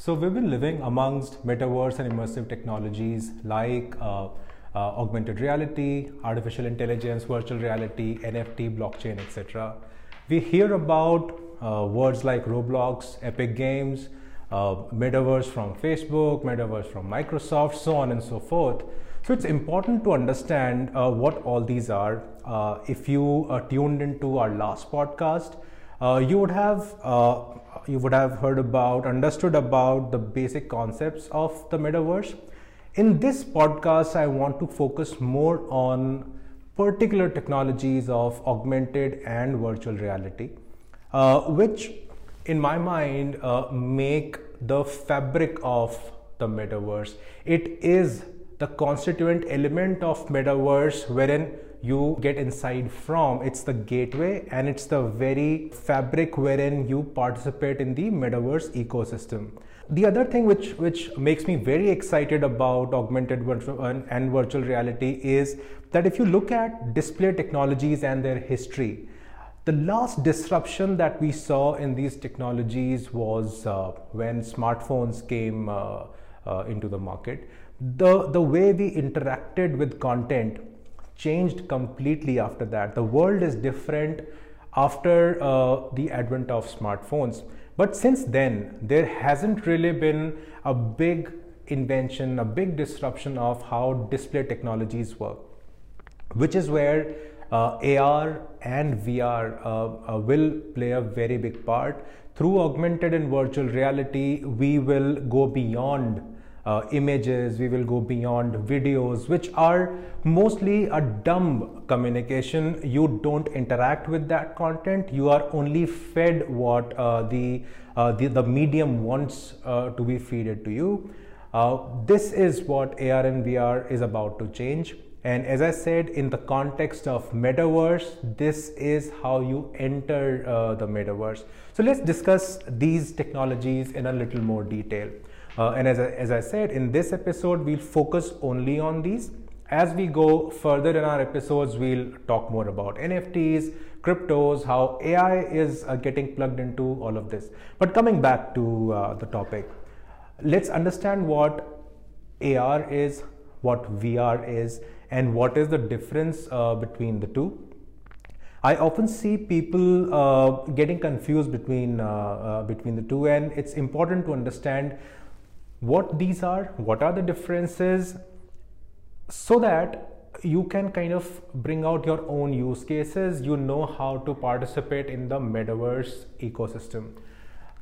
So we've been living amongst metaverse and immersive technologies like uh, uh, augmented reality, artificial intelligence, virtual reality, NFT, blockchain, etc. We hear about uh, words like Roblox, Epic Games, uh, metaverse from Facebook, metaverse from Microsoft, so on and so forth. So it's important to understand uh, what all these are. Uh, if you tuned into our last podcast, uh, you would have uh, you would have heard about, understood about the basic concepts of the metaverse. In this podcast, I want to focus more on particular technologies of augmented and virtual reality, uh, which in my mind uh, make the fabric of the metaverse. It is the constituent element of metaverse wherein you get inside from it's the gateway and it's the very fabric wherein you participate in the metaverse ecosystem. The other thing which which makes me very excited about augmented virtual and virtual reality is that if you look at display technologies and their history the last disruption that we saw in these technologies was uh, when smartphones came uh, uh, into the market. The the way we interacted with content changed completely after that. The world is different after uh, the advent of smartphones. But since then, there hasn't really been a big invention, a big disruption of how display technologies work, which is where uh, AR and VR uh, uh, will play a very big part. Through augmented and virtual reality, we will go beyond uh, images, we will go beyond videos, which are mostly a dumb communication. You don't interact with that content. You are only fed what uh, the, uh, the, the medium wants uh, to be fed to you. Uh, this is what AR and VR is about to change. And as I said, in the context of metaverse, this is how you enter uh, the metaverse. So let's discuss these technologies in a little more detail. Uh, and as I, as I said, in this episode, we'll focus only on these. As we go further in our episodes, we'll talk more about NFTs, cryptos, how AI is uh, getting plugged into all of this. But coming back to uh, the topic, let's understand what AR is, what VR is, and what is the difference uh, between the two. I often see people uh, getting confused between uh, uh, between the two, and it's important to understand what these are, what are the differences, so that you can kind of bring out your own use cases. You know how to participate in the metaverse ecosystem.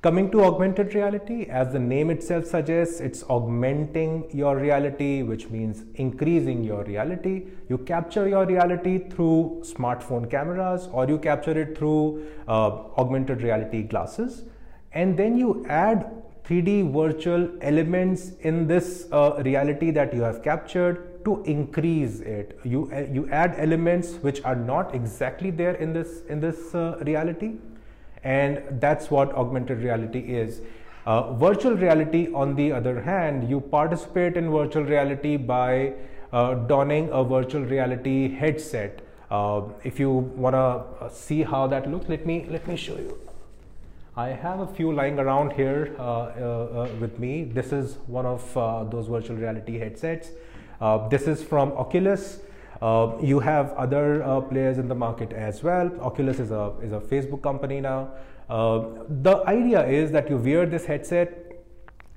Coming to augmented reality, as the name itself suggests, it's augmenting your reality, which means increasing your reality. You capture your reality through smartphone cameras or you capture it through uh, augmented reality glasses. And then you add 3D virtual elements in this uh, reality that you have captured to increase it. You, uh, you add elements which are not exactly there in this, in this uh, reality and that's what augmented reality is. Uh, virtual reality on the other hand, you participate in virtual reality by uh, donning a virtual reality headset. Uh, if you want to see how that looks, let me, let me show you. I have a few lying around here uh, uh, uh, with me. This is one of uh, those virtual reality headsets. Uh, this is from Oculus. Uh, you have other players in the market as well. Oculus is a, is a Facebook company now. the idea is that you wear this headset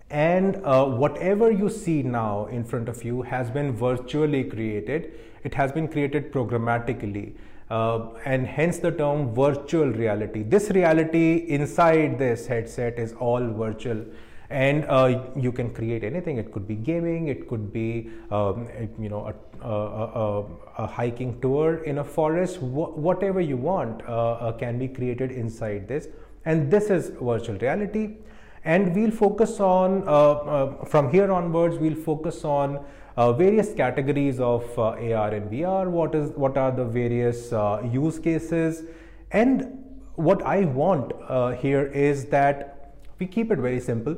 and whatever you see now in front of you has been virtually created. It has been created programmatically uh, and hence the term virtual reality. This reality inside this headset is all virtual. And uh, you can create anything. It could be gaming. It could be um, you know a, a, a, a, hiking tour in a forest. Wh whatever you want uh, uh, can be created inside this. And this is virtual reality. And we'll focus on uh, uh, from here onwards we'll focus on uh, various categories of uh, AR and VR, what is what are the various uh, use cases, and what I want uh, here is that we keep it very simple,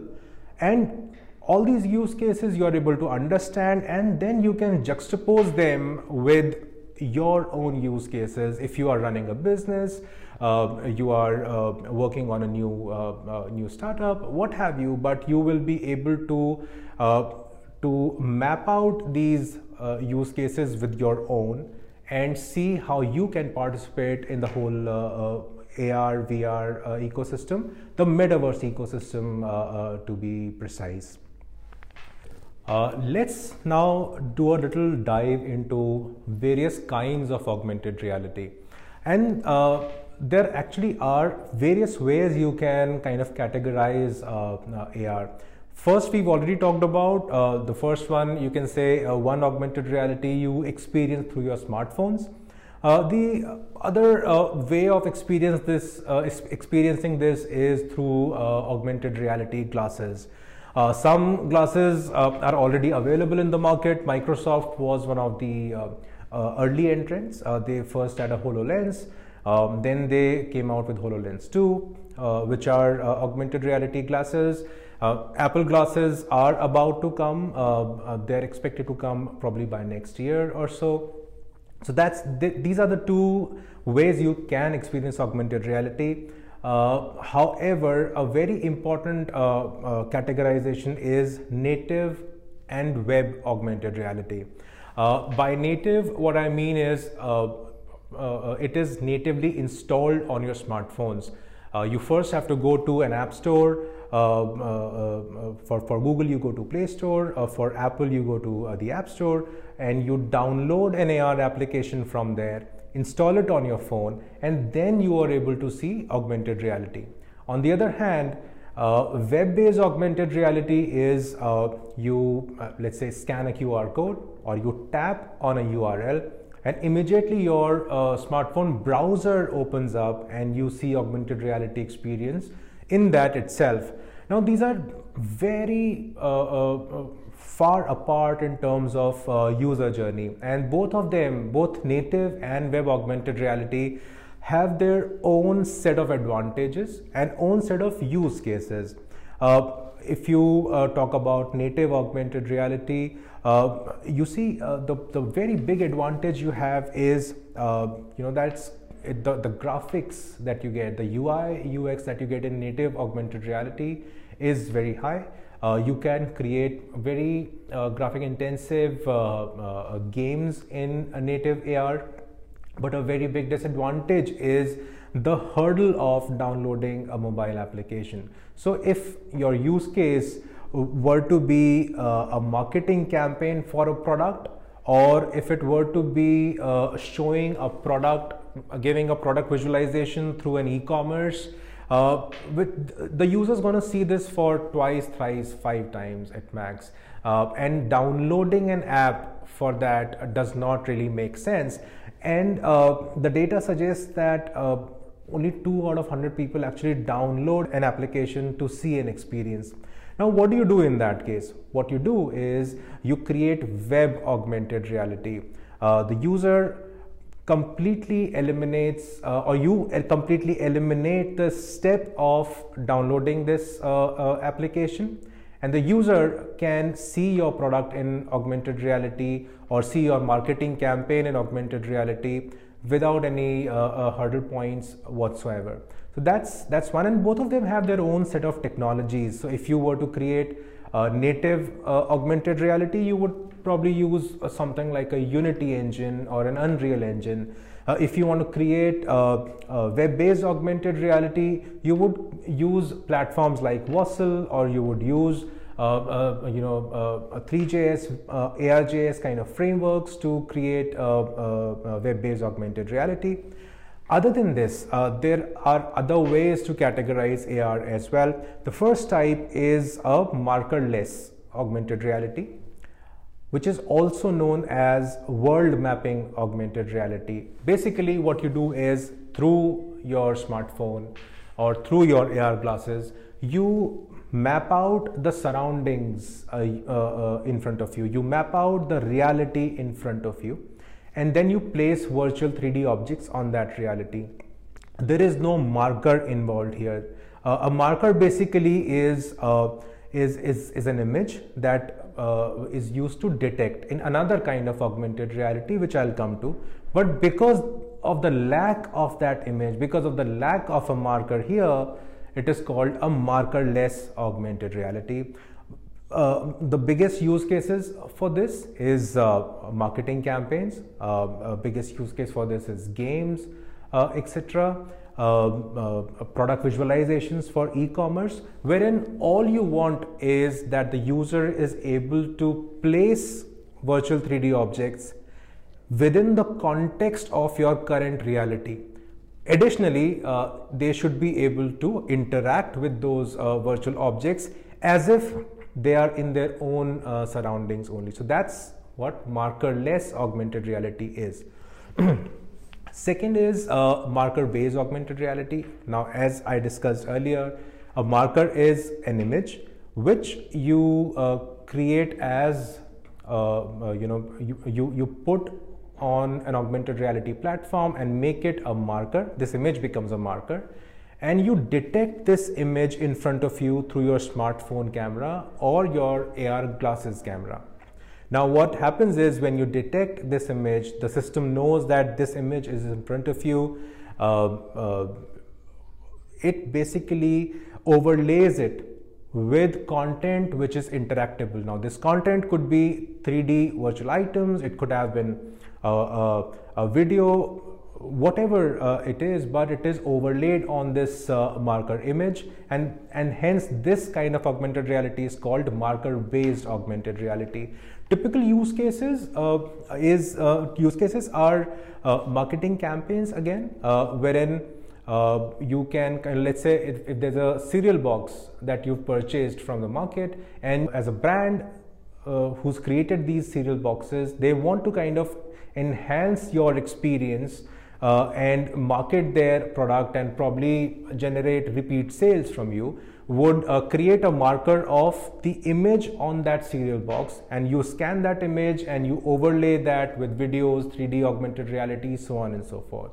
and all these use cases you are able to understand, and then you can juxtapose them with your own use cases if you are running a business uh, you are uh, working on a new uh, uh, new startup, what have you. But you will be able to to map out these uh, use cases with your own and see how you can participate in the whole uh, uh, AR, VR uh, ecosystem, the metaverse ecosystem uh, uh, to be precise. let's now do a little dive into various kinds of augmented reality. And there actually are various ways you can kind of categorize AR. First, we've already talked about uh, the first one. You can say uh, one augmented reality you experience through your smartphones. Uh, the other uh, way of experience this, uh, experiencing this is through uh, augmented reality glasses. Some glasses are already available in the market. Microsoft was one of the early entrants. they first had a HoloLens, um, then they came out with HoloLens 2, which are augmented reality glasses. Apple glasses are about to come. they're expected to come probably by next year or so. So that's th- these are the two ways you can experience augmented reality. Uh, however, a very important uh, uh, categorization is native and web augmented reality. Uh, by native, what I mean is uh, uh, it is natively installed on your smartphones. you first have to go to an app store. For, for Google, you go to Play Store. for Apple, you go to the App Store and you download an AR application from there, install it on your phone, and then you are able to see augmented reality. On the other hand, uh, web-based augmented reality is uh, you, uh, let's say, scan a QR code or you tap on a URL and immediately your uh, smartphone browser opens up and you see augmented reality experience in that itself. Now, these are very uh, uh, far apart in terms of uh, user journey and both of them both native and web augmented reality have their own set of advantages and own set of use cases uh, if you uh, talk about native augmented reality uh, you see uh, the, the very big advantage you have is uh, you know that's the, the graphics that you get the ui ux that you get in native augmented reality is very high uh, you can create very uh, graphic intensive uh, games in a native AR, but a very big disadvantage is the hurdle of downloading a mobile application. So if your use case were to be uh, a marketing campaign for a product or if it were to be uh, showing a product giving a product visualization through an e-commerce uh, with the user is going to see this for twice, thrice, five times at max. Uh, and downloading an app for that does not really make sense. And uh, the data suggests that uh, only two out of 100 people actually download an application to see an experience. Now, what do you do in that case? What you do is you create web augmented reality. Uh, the user completely eliminates uh, or you completely eliminate the step of downloading this uh, uh, application. And the user can see your product in augmented reality or see your marketing campaign in augmented reality without any uh, uh, hurdle points whatsoever. So that's that's one and both of them have their own set of technologies. So if you were to create native uh, augmented reality you would probably use uh, something like a Unity engine or an Unreal engine. Uh, if you want to create web-based augmented reality, you would use platforms like Vossle or you would use uh, you know, uh, 3JS, ARJS kind of frameworks to create web-based augmented reality. Other than this, there are other ways to categorize AR as well. The first type is a markerless augmented reality which is also known as world mapping augmented reality. Basically, what you do is through your smartphone or through your AR glasses, you map out the surroundings uh, uh, uh, in front of you, you map out the reality in front of you, and then you place virtual 3D objects on that reality. There is no marker involved here. Uh, a marker basically is, uh, is, is, is an image that uh, is used to detect in another kind of augmented reality which I'll come to but because of the lack of that image, because of the lack of a marker here, it is called a markerless augmented reality. Uh, the biggest use cases for this is uh, marketing campaigns. Uh, uh biggest use case for this is games, uh, etc. Uh, product visualizations for e-commerce, wherein all you want is that the user is able to place virtual 3D objects within the context of your current reality. Additionally, they should be able to interact with those virtual objects as if they are in their own uh, surroundings only. So that's what marker-less augmented reality is. Second is uh, marker-based augmented reality. Now, as I discussed earlier, a marker is an image which you uh, create as uh, uh, you know you, you you put on an augmented reality platform and make it a marker. This image becomes a marker and you detect this image in front of you through your smartphone camera or your AR glasses camera. Now what happens is when you detect this image, the system knows that this image is in front of you. Uh, uh, it basically overlays it with content which is interactable. Now this content could be 3D virtual items, it could have been a, a, a video whatever uh, it is but it is overlaid on this uh, marker image and and hence this kind of augmented reality is called marker based augmented reality. Typical use cases uh, is uh, use cases are uh, marketing campaigns again uh, wherein you can let's say if, if, there's a cereal box that you've purchased from the market and as a brand who's created these cereal boxes they want to kind of enhance your experience uh, and market their product and probably generate repeat sales from you would uh, create a marker of the image on that cereal box. And you scan that image and you overlay that with videos 3d augmented reality so on and so forth.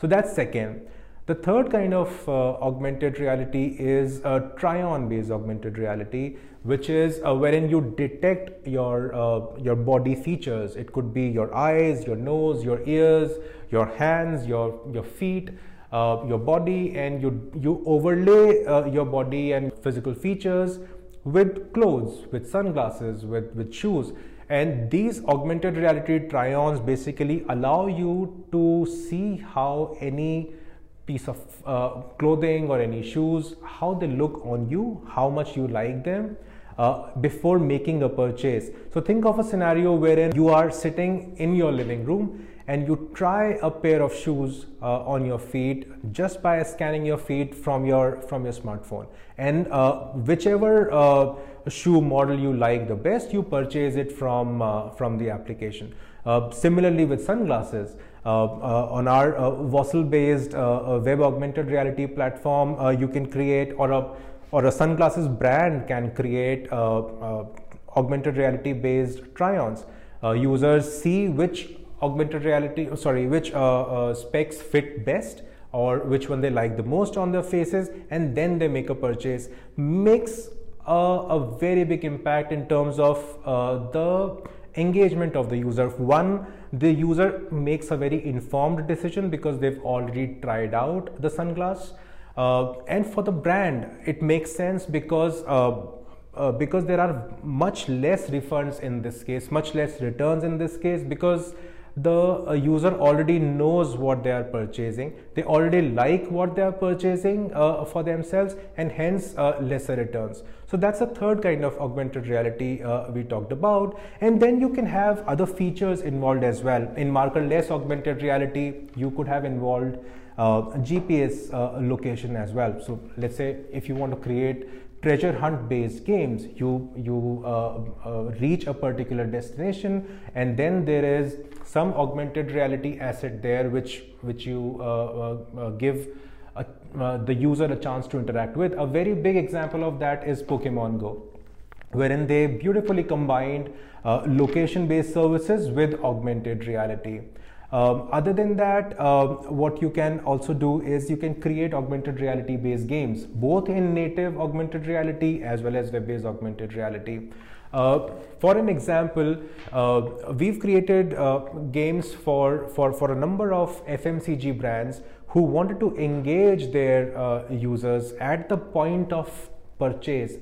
So that's second the third kind of uh, augmented reality is a try-on based augmented reality, which is uh, wherein you detect your uh, your body features. It could be your eyes, your nose, your ears, your hands, your your feet, uh, your body, and you you overlay uh, your body and physical features with clothes, with sunglasses, with with shoes. And these augmented reality try-ons basically allow you to see how any piece of uh, clothing or any shoes, how they look on you, how much you like them. Uh, before making a purchase. So think of a scenario wherein you are sitting in your living room and you try a pair of shoes uh, on your feet just by scanning your feet from your from your smartphone and uh, whichever uh, shoe model you like the best you purchase it from uh, from the application similarly with sunglasses Uh, uh, on our uh, Vossle based uh, web augmented reality platform, you can create or a or a sunglasses brand can create augmented reality based try-ons. users see which augmented reality, sorry, which specs fit best or which one they like the most on their faces and then they make a purchase makes a, a very big impact in terms of uh, the engagement of the user. One, the user makes a very informed decision because they've already tried out the sunglass. Uh, and for the brand, it makes sense because uh, uh, because there are much less refunds in this case, much less returns in this case because the uh, user already knows what they are purchasing. They already like what they are purchasing uh, for themselves and hence uh, lesser returns. So that's the third kind of augmented reality uh, we talked about. And then you can have other features involved as well. In markerless augmented reality you could have involved uh, GPS uh, location as well. So let's say if you want to create treasure hunt based games. You you uh, uh, reach a particular destination and then there is some augmented reality asset there which which you uh, uh, uh give a, uh, the user a chance to interact with. A very big example of that is pokemon go wherein they beautifully combined location based services with augmented reality Um, other than that, um, what you can also do is you can create augmented reality based games, both in native augmented reality as well as web based augmented reality. Uh, for an example, uh, we've created uh, games for, for, for a number of FMCG brands who wanted to engage their uh, users at the point of purchase,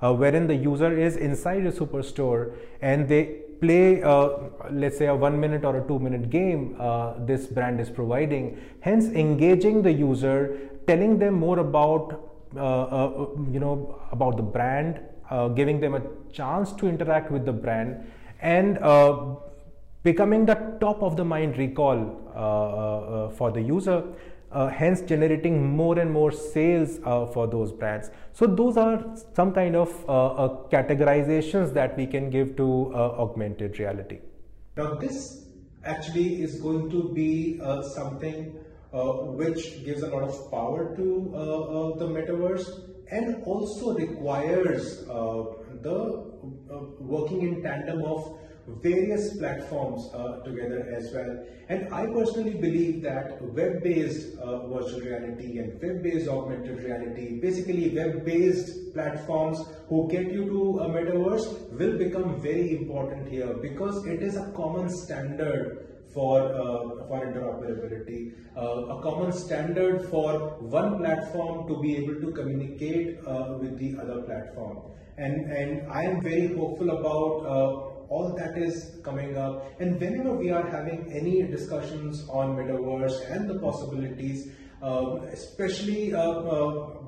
uh, wherein the user is inside a superstore and they play, uh, let's say, a one minute or a two minute game this brand is providing, hence engaging the user, telling them more about you know about the brand uh, giving them a chance to interact with the brand and uh, becoming the top of the mind recall uh, uh for the user uh, hence generating more and more sales uh, for those brands. So those are some kind of categorizations that we can give to augmented reality. Now this actually is going to be something which gives a lot of power to the metaverse and also requires uh, the uh, working in tandem of various platforms uh, together as well. And I personally believe that web-based uh, virtual reality and web-based augmented reality, basically web-based platforms who get you to a metaverse will become very important here because it is a common standard for, uh, for interoperability, uh, a common standard for one platform to be able to communicate uh, with the other platform. And, and I am very hopeful about uh, all that is coming up. And whenever we are having any discussions on metaverse and the possibilities, uh, especially uh,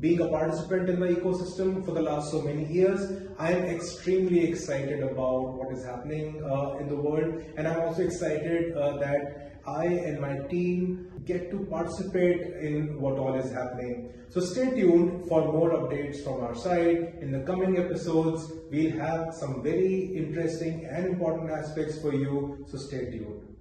being a participant in the ecosystem for the last so many years, I am extremely excited about what is happening uh, in the world, and I'm also excited uh, that I and my team get to participate in what all is happening. So stay tuned for more updates from our side. In the coming episodes, we'll have some very interesting and important aspects for you, so stay tuned.